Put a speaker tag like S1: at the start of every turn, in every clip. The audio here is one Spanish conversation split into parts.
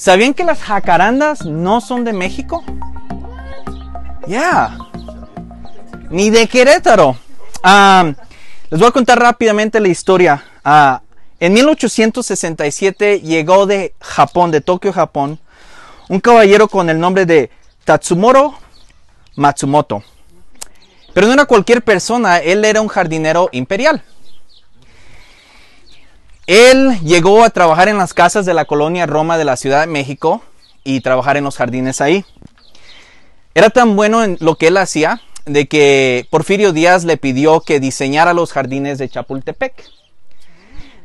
S1: ¿Sabían que las jacarandas no son de México? Ya. Ni de Querétaro. Ah, les voy a contar rápidamente la historia. Ah, en 1867 llegó de Japón, de Tokio, Japón, un caballero con el nombre de Tatsumoro Matsumoto. Pero no era cualquier persona, él era un jardinero imperial. Él llegó a trabajar en las casas de la colonia Roma de la Ciudad de México y trabajar en los jardines ahí. Era tan bueno en lo que él hacía de que Porfirio Díaz le pidió que diseñara los jardines de Chapultepec.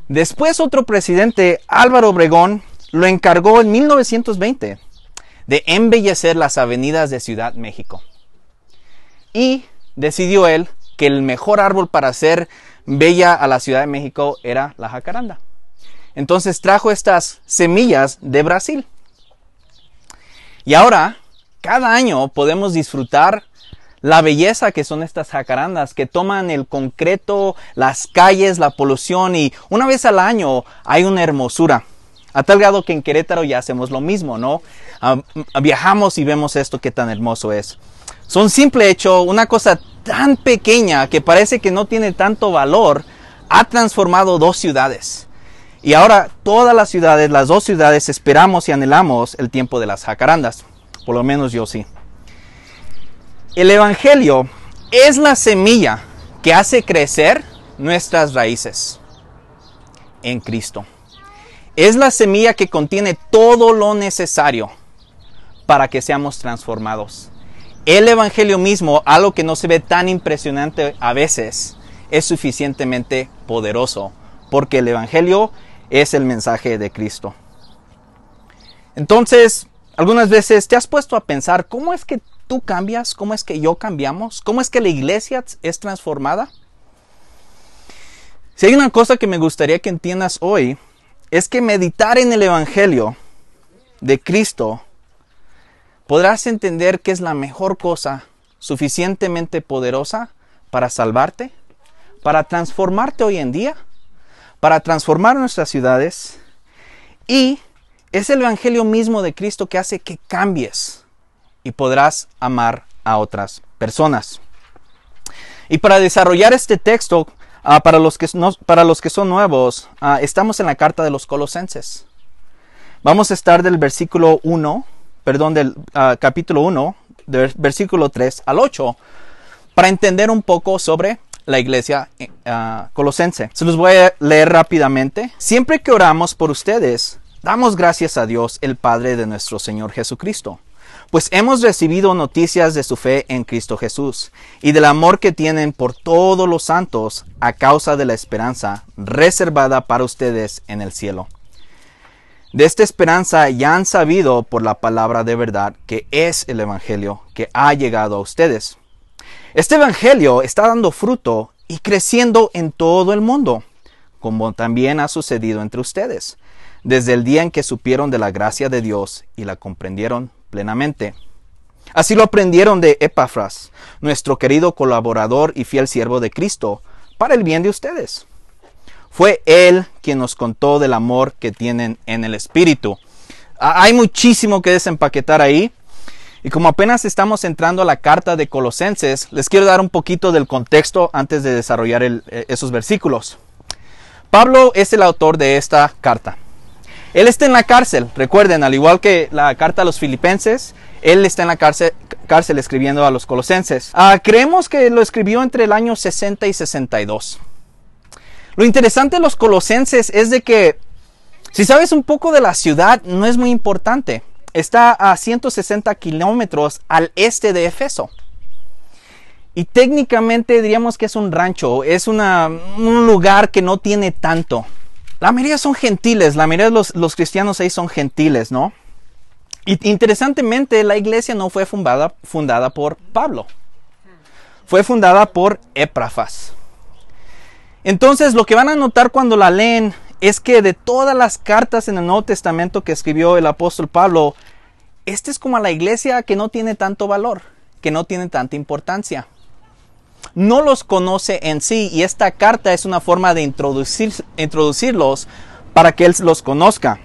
S1: Después otro presidente, Álvaro Obregón, lo encargó en 1920 de embellecer las avenidas de Ciudad México. Y decidió él que el mejor árbol para hacer bella a la Ciudad de México era la jacaranda. Entonces trajo estas semillas de Brasil. Y ahora, cada año podemos disfrutar la belleza que son estas jacarandas que toman el concreto, las calles, la polución y una vez al año hay una hermosura. A tal grado que en Querétaro ya hacemos lo mismo, ¿no? Ah, viajamos y vemos esto que tan hermoso es. Son simple hecho, una cosa tan pequeña que parece que no tiene tanto valor, ha transformado dos ciudades. Y ahora todas las ciudades, las dos ciudades, esperamos y anhelamos el tiempo de las jacarandas. Por lo menos yo sí. El Evangelio es la semilla que hace crecer nuestras raíces en Cristo. Es la semilla que contiene todo lo necesario para que seamos transformados el Evangelio mismo, algo que no se ve tan impresionante a veces, es suficientemente poderoso, porque el Evangelio es el mensaje de Cristo. Entonces, algunas veces te has puesto a pensar, ¿cómo es que tú cambias? ¿Cómo es que yo cambiamos? ¿Cómo es que la iglesia es transformada? Si hay una cosa que me gustaría que entiendas hoy, es que meditar en el Evangelio de Cristo podrás entender que es la mejor cosa suficientemente poderosa para salvarte, para transformarte hoy en día, para transformar nuestras ciudades y es el Evangelio mismo de Cristo que hace que cambies y podrás amar a otras personas. Y para desarrollar este texto, ah, para, los que para, los que son nuevos, ah, estamos en la carta de los colosenses. Vamos a estar del versículo 1 perdón, del ah, capítulo 1, del versículo 3 al 8, para entender un poco sobre la iglesia eh, ah, colosense. Se los voy a leer rápidamente. Siempre que oramos por ustedes, damos gracias a Dios, el Padre de nuestro Señor Jesucristo. Pues hemos recibido noticias de su fe en Cristo Jesús y del amor que tienen por todos los santos a causa de la esperanza reservada para ustedes en el cielo de esta esperanza ya han sabido por la palabra de verdad que es el Evangelio que ha llegado a ustedes. Este Evangelio está dando fruto y creciendo en todo el mundo, como también ha sucedido entre ustedes, desde el día en que supieron de la gracia de Dios y la comprendieron plenamente. Así lo aprendieron de Epafras, nuestro querido colaborador y fiel siervo de Cristo, para el bien de ustedes. Fue Él quien nos contó del amor que tienen en el Espíritu. Hay muchísimo que desempaquetar ahí. Y como apenas estamos entrando a la carta de Colosenses, les quiero dar un poquito del contexto antes de desarrollar eh, esos versículos. Pablo es el autor de esta carta. Él está en la cárcel, recuerden, al igual que la carta a los filipenses, él está en la cárcel, cárcel escribiendo a los colosenses. Ah, creemos que lo escribió entre el año 60 y 62. Lo interesante de los colosenses es de que si sabes un poco de la ciudad, no es muy importante. Está a 160 kilómetros al este de Efeso. Y técnicamente diríamos que es un rancho, es un lugar que no tiene tanto. La mayoría son gentiles, la mayoría de los, cristianos ahí son gentiles, ¿no? Y interesantemente, la iglesia no fue fundada, fundada por Pablo. Fue fundada por Éprafas. Entonces lo que van a notar cuando la leen es que de todas las cartas en el Nuevo Testamento que escribió el apóstol Pablo, esta es como a la iglesia que no tiene tanto valor, que no tiene tanta importancia. No los conoce en sí y esta carta es una forma de introducir, introducirlos para que él los conozca.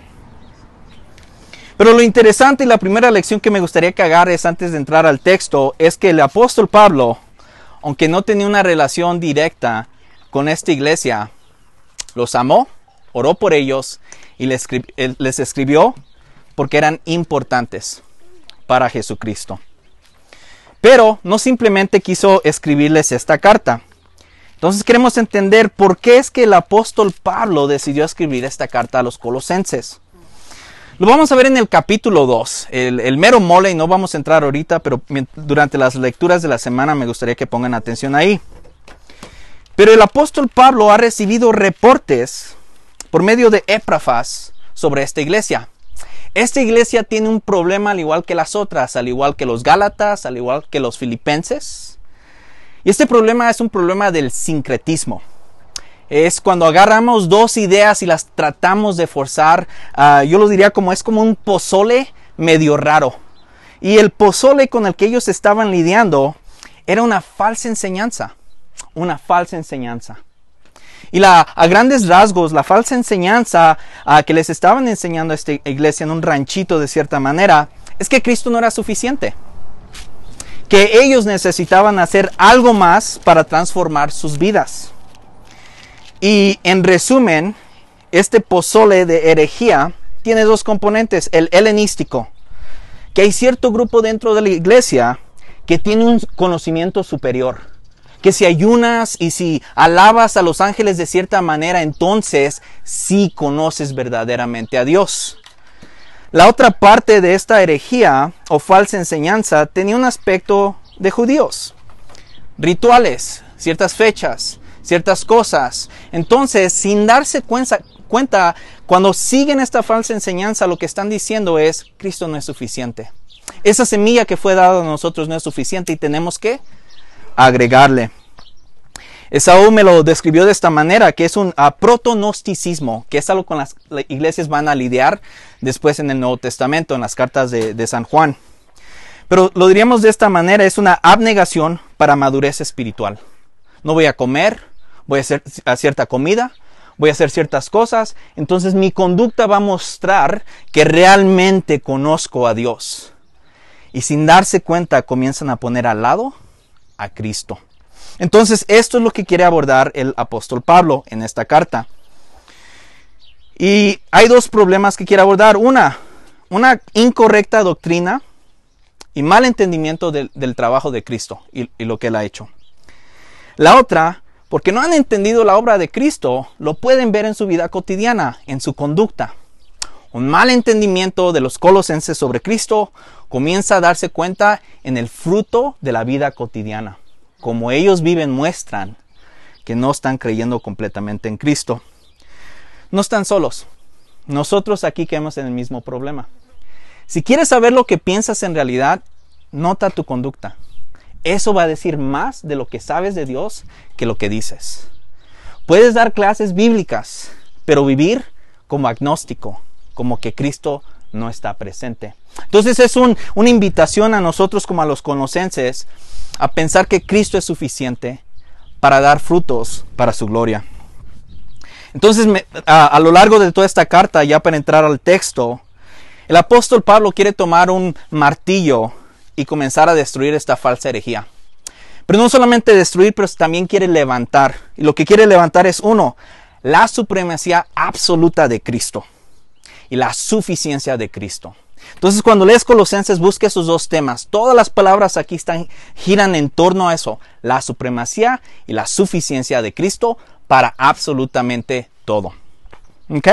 S1: Pero lo interesante y la primera lección que me gustaría que agarres antes de entrar al texto es que el apóstol Pablo, aunque no tenía una relación directa con esta iglesia, los amó, oró por ellos y les, escribió porque eran importantes para Jesucristo. Pero no simplemente quiso escribirles esta carta. Entonces queremos entender por qué es que el apóstol Pablo decidió escribir esta carta a los colosenses. Lo vamos a ver en el capítulo 2, el, mero mole, y no vamos a entrar ahorita, pero durante las lecturas de la semana me gustaría que pongan atención ahí. Pero el apóstol Pablo ha recibido reportes por medio de Éprafas sobre esta iglesia. Esta iglesia tiene un problema al igual que las otras, al igual que los Gálatas, al igual que los filipenses. Y este problema es un problema del sincretismo es cuando agarramos dos ideas y las tratamos de forzar, ah, yo lo diría como es como un pozole medio raro. Y el pozole con el que ellos estaban lidiando era una falsa enseñanza, una falsa enseñanza. Y la, a grandes rasgos, la falsa enseñanza a que les estaban enseñando a esta iglesia en un ranchito de cierta manera, es que Cristo no era suficiente. Que ellos necesitaban hacer algo más para transformar sus vidas. Y en resumen, este pozole de herejía tiene dos componentes. El helenístico, que hay cierto grupo dentro de la iglesia que tiene un conocimiento superior. Que si ayunas y si alabas a los ángeles de cierta manera, entonces sí conoces verdaderamente a Dios. La otra parte de esta herejía o falsa enseñanza tenía un aspecto de judíos. Rituales, ciertas fechas, ciertas cosas. Entonces, sin darse cuenta, cuando siguen esta falsa enseñanza, lo que están diciendo es, Cristo no es suficiente. Esa semilla que fue dada a nosotros no es suficiente y tenemos que agregarle. Esaú me lo describió de esta manera, que es un protonosticismo, que es algo con las iglesias van a lidiar después en el Nuevo Testamento, en las cartas de San Juan. Pero lo diríamos de esta manera, es una abnegación para madurez espiritual. No voy a comer, voy a hacer cierta comida, voy a hacer ciertas cosas, entonces mi conducta va a mostrar que realmente conozco a Dios. Y sin darse cuenta comienzan a poner al lado a Cristo. Entonces esto es lo que quiere abordar el apóstol Pablo en esta carta. Y hay dos problemas que quiere abordar. Una, una incorrecta doctrina y mal entendimiento del, trabajo de Cristo y lo que él ha hecho. La otra, porque no han entendido la obra de Cristo, lo pueden ver en su vida cotidiana, en su conducta. Un mal entendimiento de los colosenses sobre Cristo comienza a darse cuenta en el fruto de la vida cotidiana. Como ellos viven muestran que no están creyendo completamente en Cristo. No están solos. Nosotros aquí quedamos en el mismo problema. Si quieres saber lo que piensas en realidad, nota tu conducta. Eso va a decir más de lo que sabes de Dios que lo que dices. Puedes dar clases bíblicas, pero vivir como agnóstico, como que Cristo no está presente. Entonces es una invitación a nosotros como a los conocenses a pensar que Cristo es suficiente para dar frutos para su gloria. Entonces a lo largo de toda esta carta, ya para entrar al texto, el apóstol Pablo quiere tomar un martillo y comenzar a destruir esta falsa herejía. Pero no solamente destruir, pero también quiere levantar. Y lo que quiere levantar es uno, la supremacía absoluta de Cristo y la suficiencia de Cristo. Entonces, cuando lees Colosenses, busque esos dos temas. Todas las palabras aquí están, giran en torno a eso, la supremacía y la suficiencia de Cristo para absolutamente todo. ¿Ok?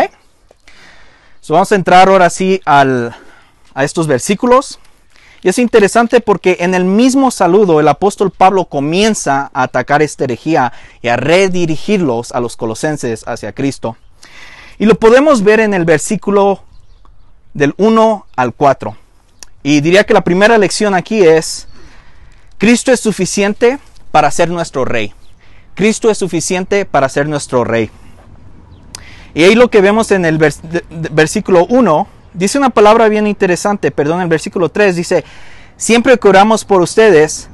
S1: vamos a entrar ahora sí al, a estos versículos. Y es interesante porque en el mismo saludo el apóstol Pablo comienza a atacar esta herejía y a redirigirlos a los colosenses hacia Cristo. Y lo podemos ver en el versículo del 1 al 4. Y diría que la primera lección aquí es, Cristo es suficiente para ser nuestro rey. Cristo es suficiente para ser nuestro rey. Y ahí lo que vemos en el versículo 1 dice una palabra bien interesante, perdón, el versículo 3 dice, siempre que oramos por ustedes,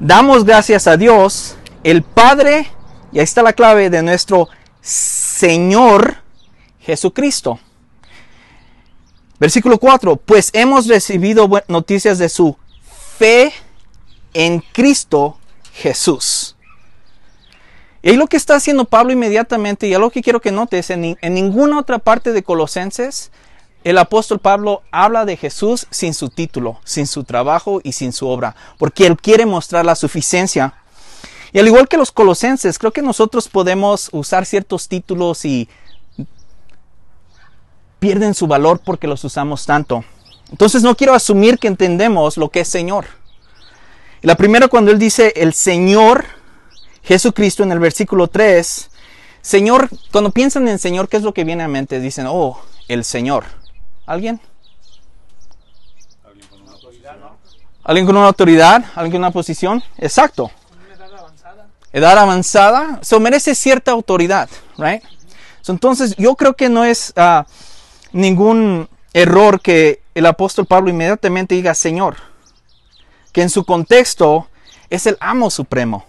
S1: damos gracias a Dios, el Padre, y ahí está la clave de nuestro Señor Jesucristo. Versículo 4, pues hemos recibido noticias de su fe en Cristo Jesús. Y lo que está haciendo Pablo inmediatamente, y algo que quiero que notes, en, en ninguna otra parte de Colosenses, el apóstol Pablo habla de Jesús sin su título, sin su trabajo y sin su obra, porque él quiere mostrar la suficiencia. Y al igual que los colosenses, creo que nosotros podemos usar ciertos títulos y pierden su valor porque los usamos tanto. Entonces no quiero asumir que entendemos lo que es Señor. La primera cuando él dice el Señor Jesucristo en el versículo 3, Señor, cuando piensan en Señor, ¿qué es lo que viene a mente? Dicen, oh, el Señor. ¿Alguien? ¿Alguien con una autoridad? ¿Alguien con una autoridad? ¿Alguien con una posición? Exacto. Edad avanzada. Edad. Se merece cierta autoridad, right? entonces, yo creo que no es ah, ningún error que el apóstol Pablo inmediatamente diga Señor, que en su contexto es el amo supremo.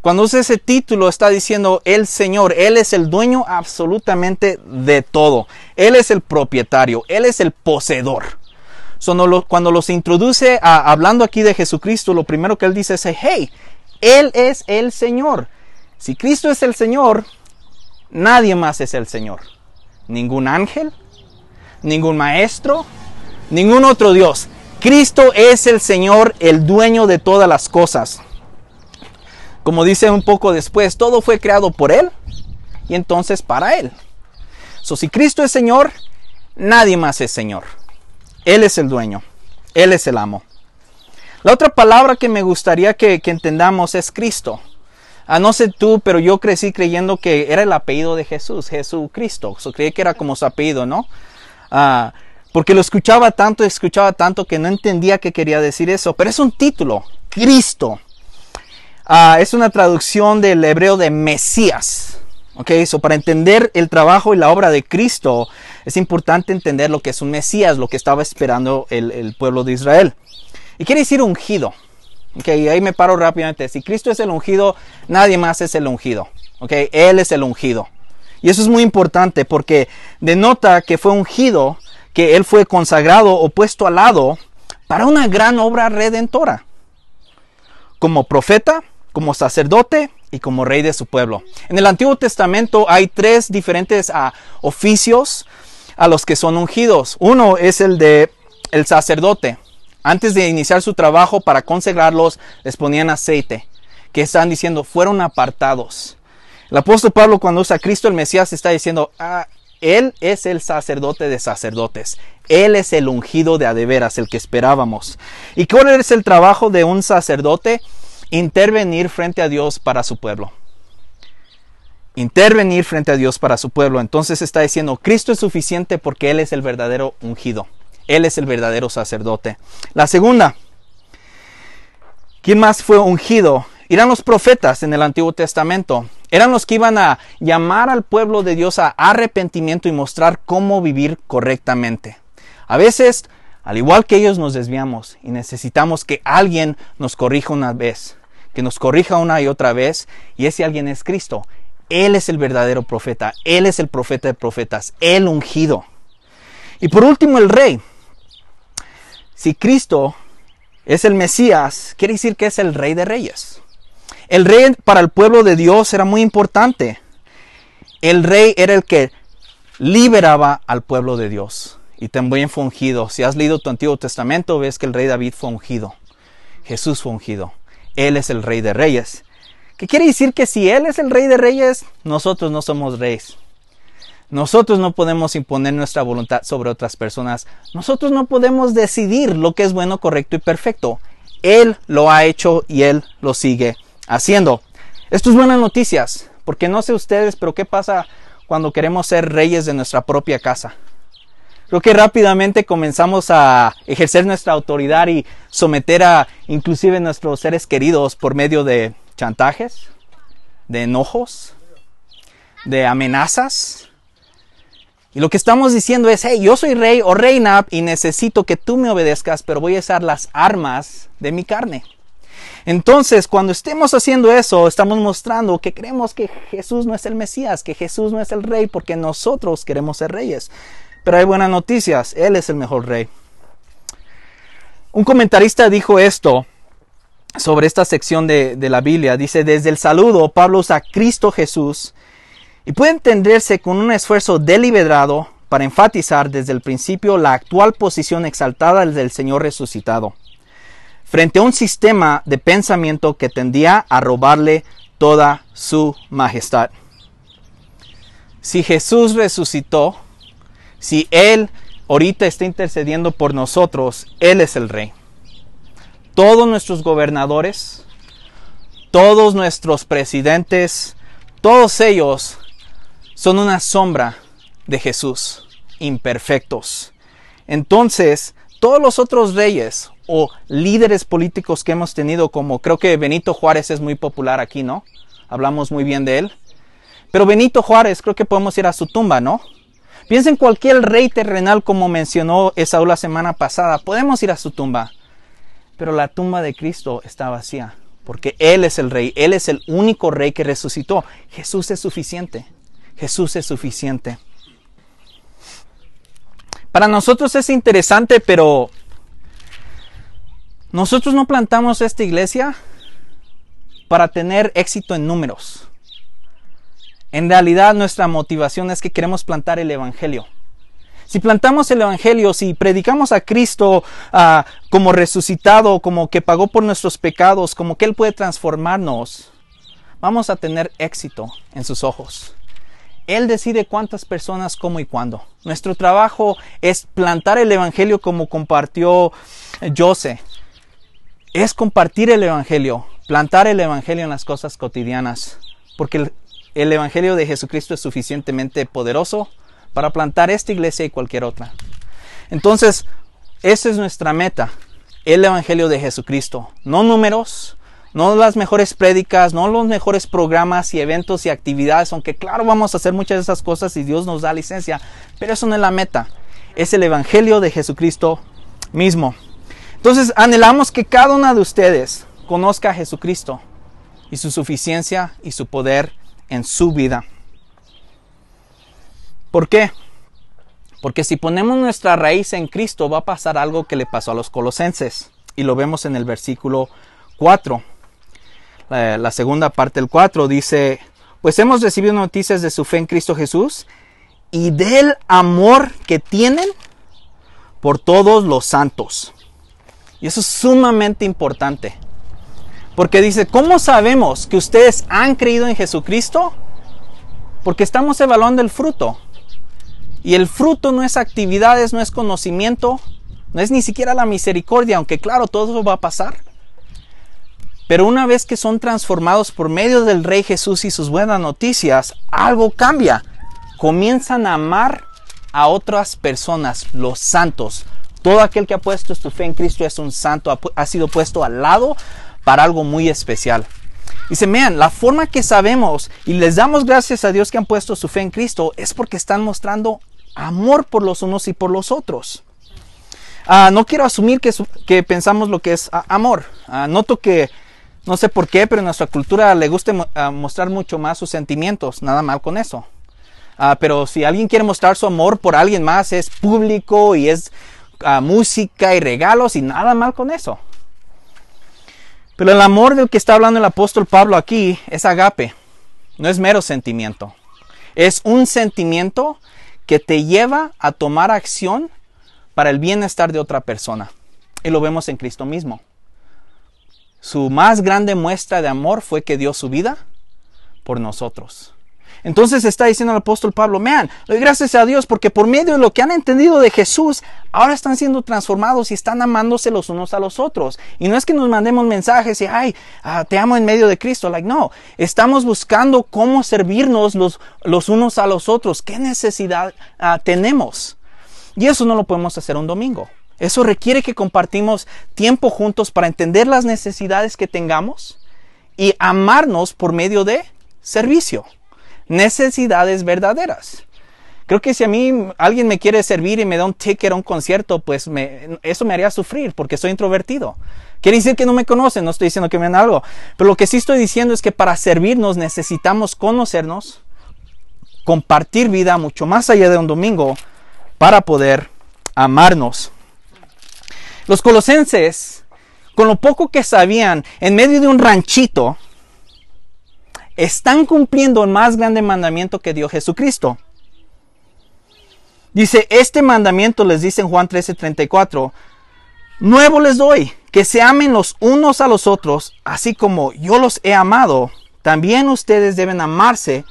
S1: Cuando usa ese título está diciendo el Señor, Él es el dueño absolutamente de todo. Él es el propietario, Él es el poseedor. cuando los introduce hablando aquí de Jesucristo, lo primero que Él dice es, hey, Él es el Señor. Si Cristo es el Señor, nadie más es el Señor ningún ángel, ningún maestro, ningún otro Dios. Cristo es el Señor, el dueño de todas las cosas. Como dice un poco después, todo fue creado por Él y entonces para Él. So, si Cristo es Señor, nadie más es Señor. Él es el dueño, Él es el amo. La otra palabra que me gustaría que, que entendamos es Cristo. Ah, no sé tú, pero yo crecí creyendo que era el apellido de Jesús, Jesucristo. So, creí que era como su apellido, ¿no? Ah, porque lo escuchaba tanto, escuchaba tanto que no entendía qué quería decir eso. Pero es un título, Cristo. Ah, es una traducción del hebreo de Mesías. Ok, so para entender el trabajo y la obra de Cristo es importante entender lo que es un Mesías, lo que estaba esperando el, el pueblo de Israel. Y quiere decir ungido. Ok, ahí me paro rápidamente. Si Cristo es el ungido, nadie más es el ungido. Ok, Él es el ungido. Y eso es muy importante porque denota que fue ungido, que Él fue consagrado o puesto al lado para una gran obra redentora. Como profeta, como sacerdote y como rey de su pueblo. En el Antiguo Testamento hay tres diferentes ah, oficios a los que son ungidos. Uno es el de el sacerdote. Antes de iniciar su trabajo para consagrarlos, les ponían aceite, que están diciendo, fueron apartados. El apóstol Pablo cuando usa Cristo el Mesías está diciendo, ah, Él es el sacerdote de sacerdotes. Él es el ungido de adeveras, el que esperábamos. ¿Y cuál es el trabajo de un sacerdote? Intervenir frente a Dios para su pueblo. Intervenir frente a Dios para su pueblo. Entonces está diciendo, Cristo es suficiente porque Él es el verdadero ungido. Él es el verdadero sacerdote. La segunda, ¿quién más fue ungido? Eran los profetas en el Antiguo Testamento. Eran los que iban a llamar al pueblo de Dios a arrepentimiento y mostrar cómo vivir correctamente. A veces, al igual que ellos, nos desviamos y necesitamos que alguien nos corrija una vez, que nos corrija una y otra vez, y ese alguien es Cristo. Él es el verdadero profeta, Él es el profeta de profetas, el ungido. Y por último, el rey. Si Cristo es el Mesías, quiere decir que es el rey de reyes. El rey para el pueblo de Dios era muy importante. El rey era el que liberaba al pueblo de Dios. Y también fue ungido. Si has leído tu Antiguo Testamento, ves que el rey David fue ungido. Jesús fue ungido. Él es el rey de reyes. ¿Qué quiere decir que si Él es el rey de reyes, nosotros no somos reyes? Nosotros no podemos imponer nuestra voluntad sobre otras personas. Nosotros no podemos decidir lo que es bueno, correcto y perfecto. Él lo ha hecho y Él lo sigue haciendo. Esto es buenas noticias, porque no sé ustedes, pero ¿qué pasa cuando queremos ser reyes de nuestra propia casa? Creo que rápidamente comenzamos a ejercer nuestra autoridad y someter a inclusive nuestros seres queridos por medio de chantajes, de enojos, de amenazas, y lo que estamos diciendo es, hey, yo soy rey o reina y necesito que tú me obedezcas, pero voy a usar las armas de mi carne. Entonces, cuando estemos haciendo eso, estamos mostrando que creemos que Jesús no es el Mesías, que Jesús no es el rey, porque nosotros queremos ser reyes. Pero hay buenas noticias, Él es el mejor rey. Un comentarista dijo esto sobre esta sección de, la Biblia. Dice, desde el saludo, Pablo usa Cristo Jesús y puede entenderse con un esfuerzo deliberado para enfatizar desde el principio la actual posición exaltada del Señor resucitado, frente a un sistema de pensamiento que tendía a robarle toda su majestad. Si Jesús resucitó, si Él ahorita está intercediendo por nosotros, Él es el Rey. Todos nuestros gobernadores, todos nuestros presidentes, todos ellos son una sombra de Jesús, imperfectos. Entonces, todos los otros reyes o líderes políticos que hemos tenido, como creo que Benito Juárez es muy popular aquí, ¿no? Hablamos muy bien de él. Pero Benito Juárez, creo que podemos ir a su tumba, ¿no? Piensa en cualquier rey terrenal como mencionó Esaú la semana pasada. Podemos ir a su tumba. Pero la tumba de Cristo está vacía. Porque Él es el rey. Él es el único rey que resucitó. Jesús es suficiente. Jesús es suficiente. Para nosotros es interesante, pero nosotros no plantamos esta iglesia para tener éxito en números. En realidad nuestra motivación es que queremos plantar el Evangelio. Si plantamos el Evangelio, si predicamos a Cristo ah, como resucitado, como que pagó por nuestros pecados, como que Él puede transformarnos, vamos a tener éxito en sus ojos. Él decide cuántas personas, cómo y cuándo. Nuestro trabajo es plantar el Evangelio como compartió Jose. Es compartir el Evangelio, plantar el Evangelio en las cosas cotidianas, porque el, Evangelio de Jesucristo es suficientemente poderoso para plantar esta iglesia y cualquier otra. Entonces, esa es nuestra meta, el Evangelio de Jesucristo, no números, no las mejores prédicas, no los mejores programas y eventos y actividades, aunque claro vamos a hacer muchas de esas cosas y Dios nos da licencia, pero eso no es la meta, es el Evangelio de Jesucristo mismo. Entonces anhelamos que cada una de ustedes conozca a Jesucristo y su suficiencia y su poder en su vida. ¿Por qué? Porque si ponemos nuestra raíz en Cristo va a pasar algo que le pasó a los colosenses y lo vemos en el versículo 4 la, segunda parte del 4 dice, pues hemos recibido noticias de su fe en Cristo Jesús y del amor que tienen por todos los santos. Y eso es sumamente importante. Porque dice, ¿cómo sabemos que ustedes han creído en Jesucristo? Porque estamos evaluando el fruto. Y el fruto no es actividades, no es conocimiento, no es ni siquiera la misericordia, aunque claro, todo eso va a pasar. Pero una vez que son transformados por medio del Rey Jesús y sus buenas noticias, algo cambia. Comienzan a amar a otras personas, los santos. Todo aquel que ha puesto su fe en Cristo es un santo, ha, sido puesto al lado para algo muy especial. Se vean, la forma que sabemos y les damos gracias a Dios que han puesto su fe en Cristo es porque están mostrando amor por los unos y por los otros. Ah, no quiero asumir que, que, pensamos lo que es amor. Ah, noto que no sé por qué, pero en nuestra cultura le gusta ah, mostrar mucho más sus sentimientos. Nada mal con eso. Ah, pero si alguien quiere mostrar su amor por alguien más, es público y es ah, música y regalos y nada mal con eso. Pero el amor del que está hablando el apóstol Pablo aquí es agape. No es mero sentimiento. Es un sentimiento que te lleva a tomar acción para el bienestar de otra persona. Y lo vemos en Cristo mismo. Su más grande muestra de amor fue que dio su vida por nosotros. Entonces está diciendo el apóstol Pablo, vean, doy gracias a Dios porque por medio de lo que han entendido de Jesús, ahora están siendo transformados y están amándose los unos a los otros. Y no es que nos mandemos mensajes y, ay, ah, te amo en medio de Cristo. Like, no, estamos buscando cómo servirnos los, los unos a los otros. ¿Qué necesidad ah, tenemos? Y eso no lo podemos hacer un domingo. Eso requiere que compartimos tiempo juntos para entender las necesidades que tengamos y amarnos por medio de servicio. Necesidades verdaderas. Creo que si a mí alguien me quiere servir y me da un ticket a un concierto, pues eso me haría sufrir porque soy introvertido. Quiere decir que no me conocen, no estoy diciendo que me den algo. Pero lo que sí estoy diciendo es que para servirnos necesitamos conocernos, compartir vida mucho más allá de un domingo para poder amarnos. Los colosenses, con lo poco que sabían, en medio de un ranchito, están cumpliendo el más grande mandamiento que dio Jesucristo. Dice, este mandamiento les dice en Juan 13:34, nuevo les doy, que se amen los unos a los otros, así como yo los he amado, también ustedes deben amarse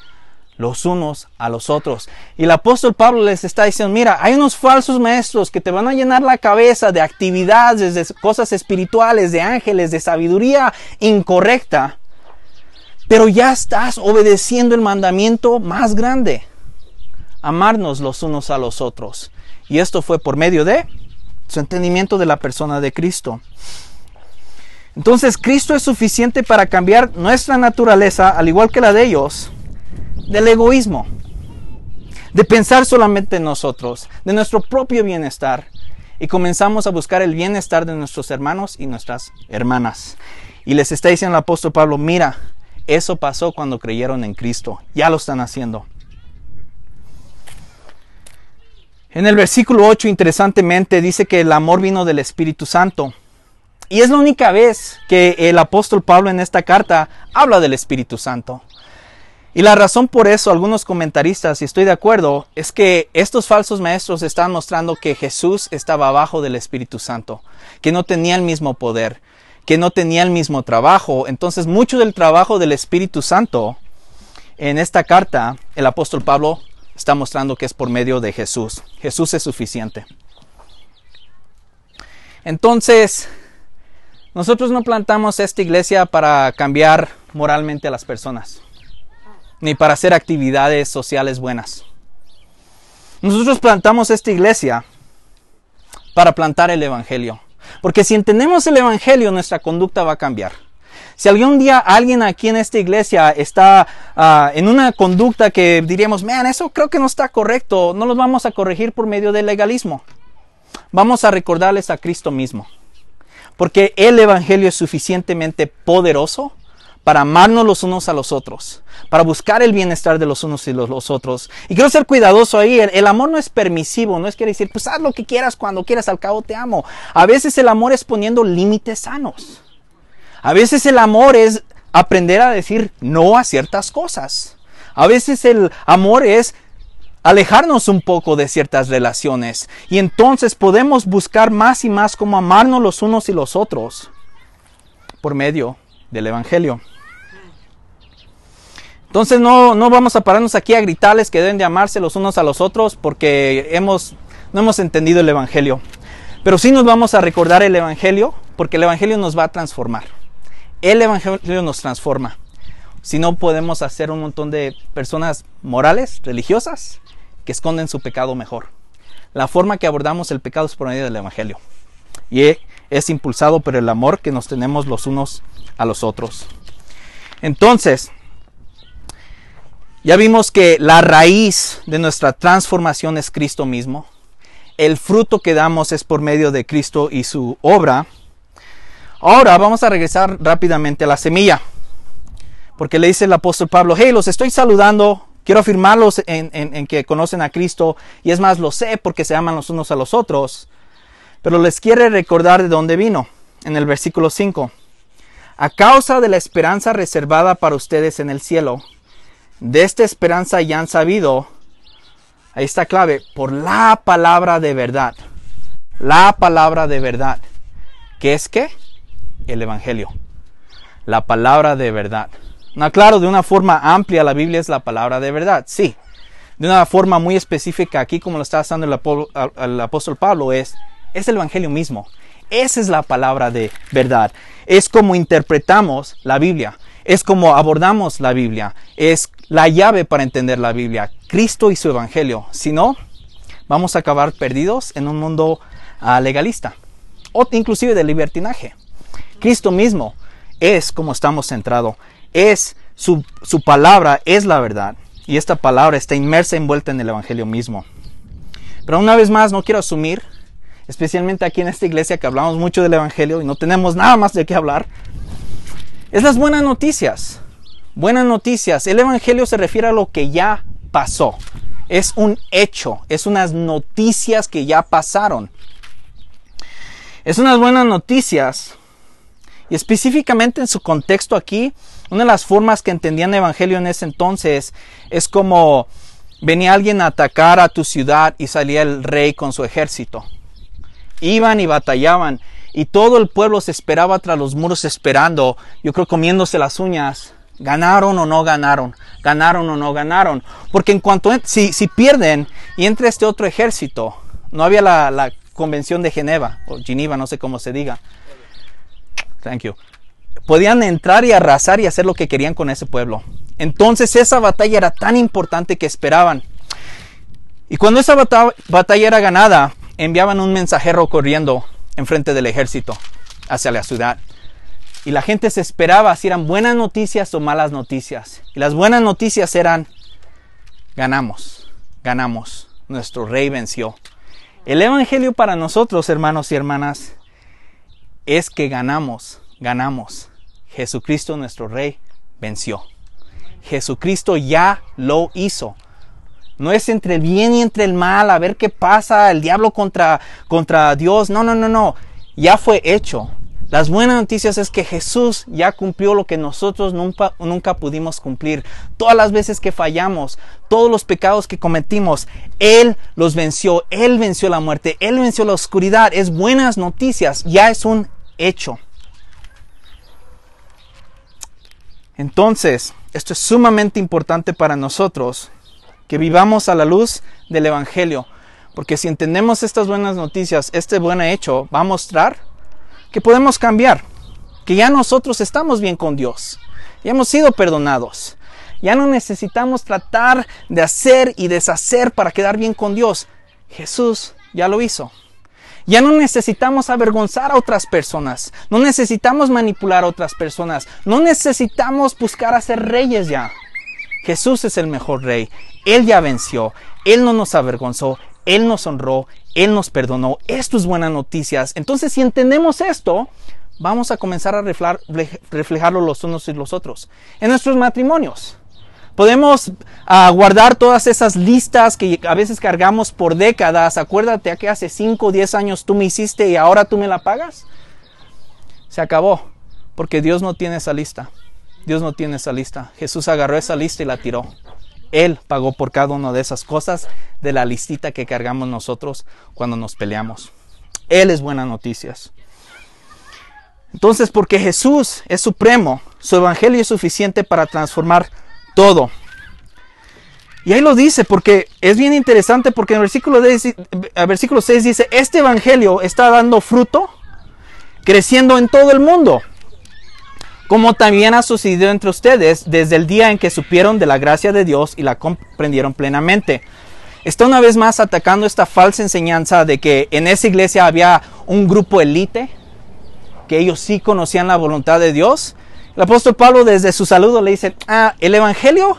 S1: los unos a los otros. Y el apóstol Pablo les está diciendo, mira, hay unos falsos maestros que te van a llenar la cabeza de actividades, de cosas espirituales, de ángeles, de sabiduría incorrecta. Pero ya estás obedeciendo el mandamiento más grande, amarnos los unos a los otros. Y esto fue por medio de su entendimiento de la persona de Cristo. Entonces Cristo es suficiente para cambiar nuestra naturaleza, al igual que la de ellos, del egoísmo, de pensar solamente en nosotros, de nuestro propio bienestar, y comenzamos a buscar el bienestar de nuestros hermanos y nuestras hermanas. Y les está diciendo el apóstol Pablo, mira, eso pasó cuando creyeron en Cristo, ya lo están haciendo. En el versículo 8, interesantemente, dice que el amor vino del Espíritu Santo. Y es la única vez que el apóstol Pablo en esta carta habla del Espíritu Santo. Y la razón por eso, algunos comentaristas, y estoy de acuerdo, es que estos falsos maestros están mostrando que Jesús estaba abajo del Espíritu Santo, que no tenía el mismo poder, que no tenía el mismo trabajo. Entonces, mucho del trabajo del Espíritu Santo en esta carta, el apóstol Pablo está mostrando que es por medio de Jesús. Jesús es suficiente. Entonces, nosotros no plantamos esta iglesia para cambiar moralmente a las personas ni para hacer actividades sociales buenas. Nosotros plantamos esta iglesia para plantar el Evangelio. Porque si entendemos el Evangelio, nuestra conducta va a cambiar. Si algún día alguien aquí en esta iglesia está ah, en una conducta que diríamos, man, eso creo que no está correcto, no los vamos a corregir por medio del legalismo. Vamos a recordarles a Cristo mismo. Porque el Evangelio es suficientemente poderoso para amarnos los unos a los otros, para buscar el bienestar de los unos y los, otros. Y quiero ser cuidadoso ahí, el, amor no es permisivo, no es quiere decir, pues haz lo que quieras cuando quieras, al cabo te amo. A veces el amor es poniendo límites sanos. A veces el amor es aprender a decir no a ciertas cosas. A veces el amor es alejarnos un poco de ciertas relaciones y entonces podemos buscar más y más cómo amarnos los unos y los otros por medio del Evangelio. Entonces no, no vamos a pararnos aquí a gritarles que deben de amarse los unos a los otros porque hemos, no hemos entendido el Evangelio. Pero sí nos vamos a recordar el Evangelio porque el Evangelio nos va a transformar. El Evangelio nos transforma. Si no podemos hacer un montón de personas morales, religiosas, que esconden su pecado mejor. La forma que abordamos el pecado es por medio del Evangelio. Y es impulsado por el amor que nos tenemos los unos a los otros. Entonces, ya vimos que la raíz de nuestra transformación es Cristo mismo. El fruto que damos es por medio de Cristo y su obra. Ahora vamos a regresar rápidamente a la semilla. Porque le dice el apóstol Pablo, hey, los estoy saludando, quiero afirmarlos en, que conocen a Cristo. Y es más, lo sé porque se aman los unos a los otros. Pero les quiere recordar de dónde vino. En el versículo 5. A causa de la esperanza reservada para ustedes en el cielo de esta esperanza ya han sabido, ahí está clave, por la palabra de verdad. La palabra de verdad. ¿Qué es qué? El Evangelio. La palabra de verdad. No, claro, de una forma amplia la Biblia es la palabra de verdad, sí. De una forma muy específica aquí, como lo está haciendo el, apóstol Pablo, es, es el Evangelio mismo. Esa es la palabra de verdad. Es como interpretamos la Biblia. Es como abordamos la Biblia. Es la llave para entender la Biblia, Cristo y su Evangelio. Si no, vamos a acabar perdidos en un mundo ah, legalista o inclusive de libertinaje. Cristo mismo es como estamos centrados, es su, su palabra, es la verdad. Y esta palabra está inmersa, envuelta en el Evangelio mismo. Pero una vez más, no quiero asumir, especialmente aquí en esta iglesia que hablamos mucho del Evangelio y no tenemos nada más de qué hablar, es las buenas noticias. Buenas noticias. El Evangelio se refiere a lo que ya pasó. Es un hecho, es unas noticias que ya pasaron. Es unas buenas noticias. Y específicamente en su contexto aquí, una de las formas que entendían el Evangelio en ese entonces es como venía alguien a atacar a tu ciudad y salía el rey con su ejército. Iban y batallaban y todo el pueblo se esperaba tras los muros esperando, yo creo comiéndose las uñas, ganaron o no ganaron, ganaron o no ganaron. Porque en cuanto, si, si pierden y entra este otro ejército, no había la, la convención de Geneva, o Geneva, no sé cómo se diga. Thank you. Podían entrar y arrasar y hacer lo que querían con ese pueblo. Entonces esa batalla era tan importante que esperaban. Y cuando esa batalla era ganada, enviaban un mensajero corriendo enfrente del ejército hacia la ciudad. Y la gente se esperaba si eran buenas noticias o malas noticias. Y las buenas noticias eran, ganamos, ganamos, nuestro rey venció. El Evangelio para nosotros, hermanos y hermanas, es que ganamos, ganamos. Jesucristo nuestro rey venció. Jesucristo ya lo hizo. No es entre el bien y entre el mal, a ver qué pasa, el diablo contra, contra Dios. No, no, no, no. Ya fue hecho. Las buenas noticias es que Jesús ya cumplió lo que nosotros nunca, nunca pudimos cumplir. Todas las veces que fallamos, todos los pecados que cometimos, Él los venció. Él venció la muerte. Él venció la oscuridad. Es buenas noticias. Ya es un hecho. Entonces, esto es sumamente importante para nosotros, que vivamos a la luz del Evangelio, porque si entendemos estas buenas noticias, este buen hecho va a mostrar que podemos cambiar, que ya nosotros estamos bien con Dios, ya hemos sido perdonados, ya no necesitamos tratar de hacer y deshacer para quedar bien con Dios. Jesús ya lo hizo. Ya no necesitamos avergonzar a otras personas, no necesitamos manipular a otras personas, no necesitamos buscar a ser reyes ya. Jesús es el mejor rey, Él ya venció, Él no nos avergonzó, Él nos honró, Él nos perdonó. Esto es buenas noticias. Entonces si entendemos esto, vamos a comenzar a reflejarlo los unos y los otros en nuestros matrimonios. Podemos uh, guardar todas esas listas que a veces cargamos por décadas. Acuérdate a que hace 5 o 10 años tú me hiciste y ahora tú me la pagas. Se acabó, porque Dios no tiene esa lista. Dios no tiene esa lista. Jesús agarró esa lista y la tiró. Él pagó por cada una de esas cosas de la listita que cargamos nosotros cuando nos peleamos. Él es buenas noticias. Entonces, porque Jesús es supremo, su evangelio es suficiente para transformar todo. Y ahí lo dice, porque es bien interesante, porque en el versículo, versículo 6 dice, este evangelio está dando fruto, creciendo en todo el mundo, como también ha sucedido entre ustedes desde el día en que supieron de la gracia de Dios y la comprendieron plenamente. Está una vez más atacando esta falsa enseñanza de que en esa iglesia había un grupo elite, que ellos sí conocían la voluntad de Dios el apóstol Pablo desde su saludo le dice, ah, el Evangelio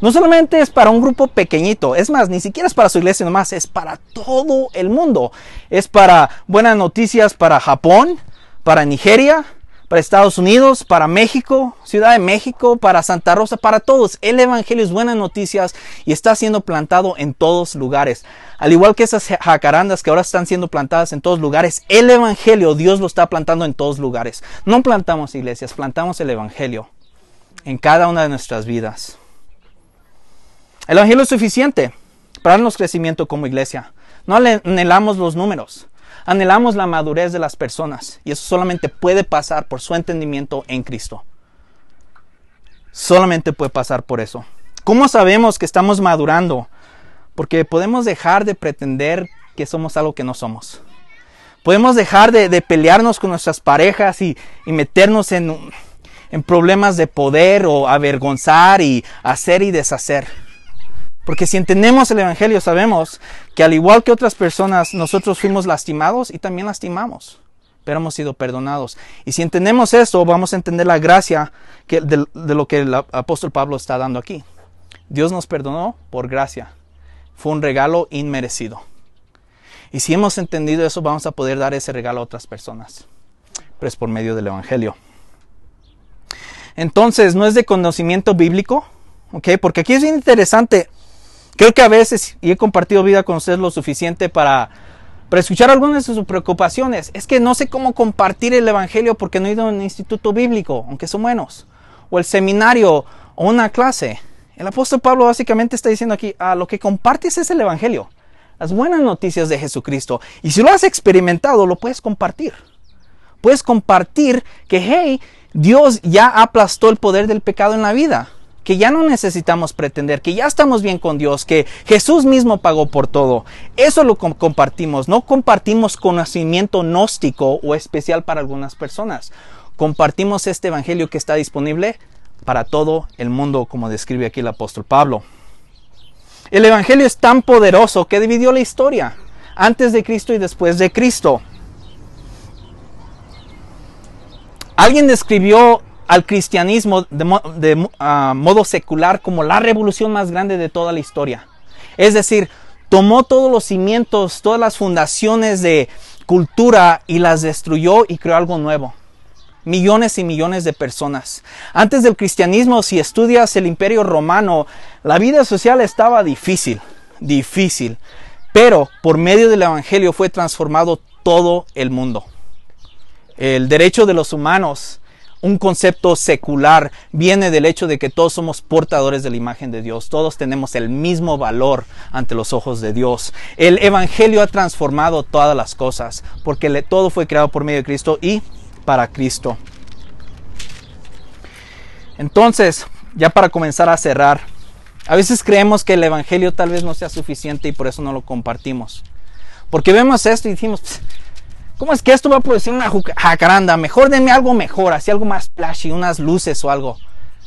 S1: no solamente es para un grupo pequeñito, es más, ni siquiera es para su iglesia nomás, es para todo el mundo. Es para buenas noticias para Japón, para Nigeria, para Estados Unidos, para México, Ciudad de México, para Santa Rosa, para todos. El Evangelio es buenas noticias y está siendo plantado en todos lugares. Al igual que esas jacarandas que ahora están siendo plantadas en todos lugares, el Evangelio Dios lo está plantando en todos lugares. No plantamos iglesias, plantamos el Evangelio en cada una de nuestras vidas. El Evangelio es suficiente para darnos crecimiento como iglesia. No anhelamos los números. Anhelamos la madurez de las personas y eso solamente puede pasar por su entendimiento en Cristo. Solamente puede pasar por eso. ¿Cómo sabemos que estamos madurando? Porque podemos dejar de pretender que somos algo que no somos. Podemos dejar de, pelearnos con nuestras parejas y, y meternos en, en problemas de poder o avergonzar y hacer y deshacer. Porque si entendemos el Evangelio sabemos que al igual que otras personas, nosotros fuimos lastimados y también lastimamos, pero hemos sido perdonados. Y si entendemos eso, vamos a entender la gracia que, de, lo que el apóstol Pablo está dando aquí. Dios nos perdonó por gracia. Fue un regalo inmerecido. Y si hemos entendido eso, vamos a poder dar ese regalo a otras personas. Pero es por medio del Evangelio. Entonces, no es de conocimiento bíblico, ¿ok? Porque aquí es interesante Creo que a veces, y he compartido vida con ustedes lo suficiente para, para escuchar algunas de sus preocupaciones, es que no sé cómo compartir el Evangelio porque no he ido a un instituto bíblico, aunque son buenos, o el seminario, o una clase. El apóstol Pablo básicamente está diciendo aquí, ah, lo que compartes es el Evangelio, las buenas noticias de Jesucristo. Y si lo has experimentado, lo puedes compartir. Puedes compartir que, hey, Dios ya aplastó el poder del pecado en la vida, que ya no necesitamos pretender, que ya estamos bien con Dios, que Jesús mismo pagó por todo. Eso lo compartimos, no compartimos conocimiento gnóstico o especial para algunas personas. Compartimos este evangelio que está disponible para todo el mundo, como describe aquí el apóstol Pablo. El Evangelio es tan poderoso que dividió la historia, antes de Cristo y después de Cristo. Alguien describió al cristianismo de, ah, modo secular como la revolución más grande de toda la historia. Es decir, tomó todos los cimientos, todas las fundaciones de cultura y las destruyó y creó algo nuevo millones y millones de personas. Antes del cristianismo, si estudias el imperio romano, la vida social estaba difícil, difícil. Pero por medio del Evangelio fue transformado todo el mundo. El derecho de los humanos, un concepto secular, viene del hecho de que todos somos portadores de la imagen de Dios. Todos tenemos el mismo valor ante los ojos de Dios. El Evangelio ha transformado todas las cosas porque todo fue creado por medio de Cristo y para Cristo. Entonces, ya para comenzar a cerrar, a veces creemos que el Evangelio tal vez no sea suficiente y por eso no lo compartimos. Porque vemos esto y decimos, ¿cómo es que esto va a producir una jacaranda? Mejor denme algo mejor, así algo más flashy, unas luces o algo.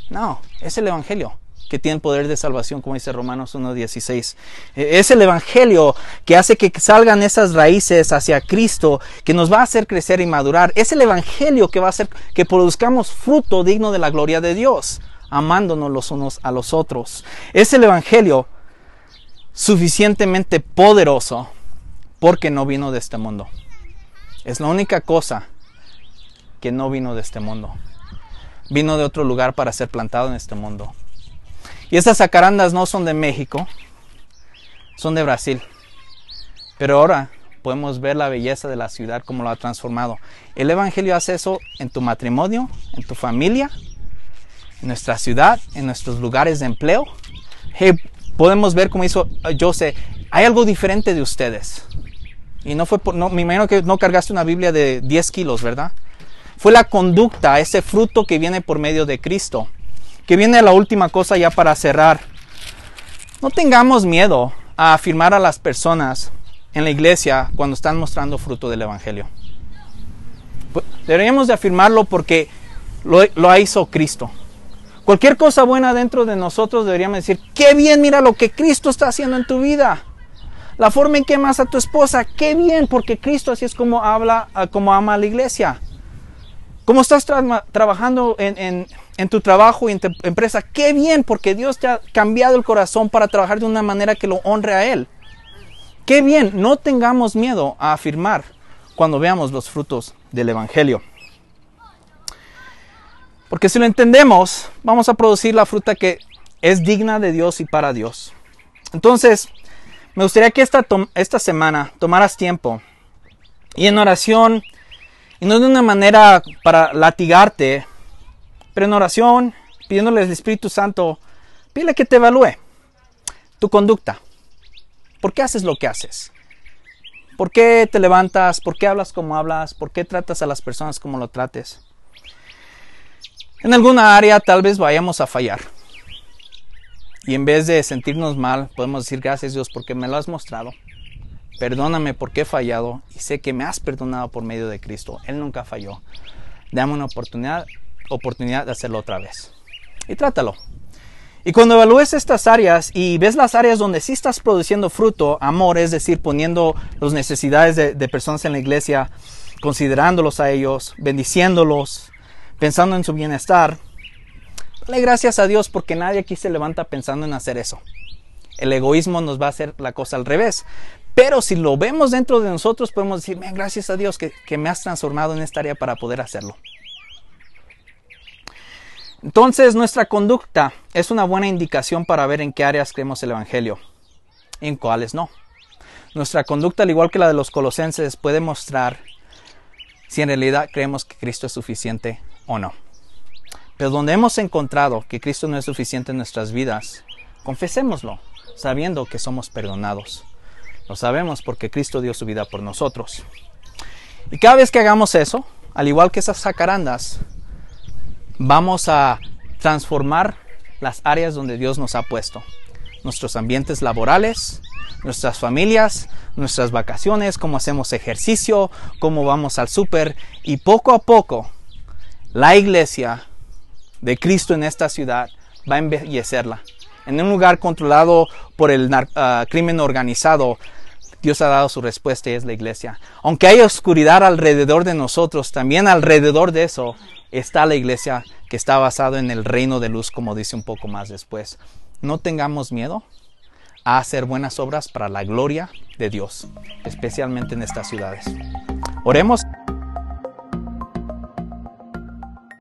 S1: No, es el Evangelio que tiene poder de salvación, como dice Romanos 1.16. E, es el Evangelio que hace que salgan esas raíces hacia Cristo, que nos va a hacer crecer y madurar. Es el Evangelio que va a hacer que produzcamos fruto digno de la gloria de Dios, amándonos los unos a los otros. Es el Evangelio suficientemente poderoso porque no vino de este mundo. Es la única cosa que no vino de este mundo. Vino de otro lugar para ser plantado en este mundo. Y esas zacarandas no son de México, son de Brasil. Pero ahora podemos ver la belleza de la ciudad como lo ha transformado. El Evangelio hace eso en tu matrimonio, en tu familia, en nuestra ciudad, en nuestros lugares de empleo. podemos ver como hizo José, hay algo diferente de ustedes. Y no fue por, no, me imagino que no cargaste una Biblia de 10 kilos, ¿verdad? Fue la conducta, ese fruto que viene por medio de Cristo que viene la última cosa ya para cerrar. No tengamos miedo a afirmar a las personas en la iglesia cuando están mostrando fruto del Evangelio. Deberíamos de afirmarlo porque lo, lo hizo Cristo. Cualquier cosa buena dentro de nosotros deberíamos decir, qué bien, mira lo que Cristo está haciendo en tu vida. La forma en que amas a tu esposa, qué bien, porque Cristo así es como habla, como ama a la iglesia. Cómo estás trabajando en, tu trabajo y en tu empresa, qué bien, porque Dios te ha cambiado el corazón para trabajar de una manera que lo honre a Él. Qué bien, no tengamos miedo a afirmar cuando veamos los frutos del Evangelio. Porque si lo entendemos, vamos a producir la fruta que es digna de Dios y para Dios. Entonces, me gustaría que esta, semana tomaras tiempo y en oración y no de una manera para latigarte, pero en oración, pidiéndole al Espíritu Santo, pídele que te evalúe tu conducta. ¿Por qué haces lo que haces? ¿Por qué te levantas? ¿Por qué hablas como hablas? ¿Por qué tratas a las personas como lo trates? En alguna área tal vez vayamos a fallar. Y en vez de sentirnos mal, podemos decir gracias Dios porque me lo has mostrado. Perdóname porque he fallado y sé que me has perdonado por medio de Cristo. Él nunca falló. Dame una oportunidad, oportunidad de hacerlo otra vez. Y trátalo. Y cuando evalúes estas áreas y ves las áreas donde sí estás produciendo fruto, amor, es decir, poniendo las necesidades de, de personas en la iglesia, considerándolos a ellos, bendiciéndolos, pensando en su bienestar, gracias a Dios porque nadie aquí se levanta pensando en hacer eso. El egoísmo nos va a hacer la cosa al revés. Pero si lo vemos dentro de nosotros, podemos decir, gracias a Dios que, que me has transformado en esta área para poder hacerlo. Entonces nuestra conducta es una buena indicación para ver en qué áreas creemos el Evangelio. y en cuáles no. Nuestra conducta, al igual que la de los colosenses, puede mostrar si en realidad creemos que Cristo es suficiente o no. Pero donde hemos encontrado que Cristo no es suficiente en nuestras vidas, confesémoslo, sabiendo que somos perdonados. Lo sabemos porque Cristo dio su vida por nosotros. Y cada vez que hagamos eso, al igual que esas sacarandas, vamos a transformar las áreas donde Dios nos ha puesto. Nuestros ambientes laborales, nuestras familias, nuestras vacaciones, cómo hacemos ejercicio, cómo vamos al súper y poco a poco la iglesia de Cristo en esta ciudad va a embellecerla. En un lugar controlado por el ah, crimen organizado, Dios ha dado su respuesta y es la iglesia. Aunque hay oscuridad alrededor de nosotros, también alrededor de eso está la iglesia que está basado en el reino de luz, como dice un poco más después. No tengamos miedo a hacer buenas obras para la gloria de Dios, especialmente en estas ciudades. Oremos.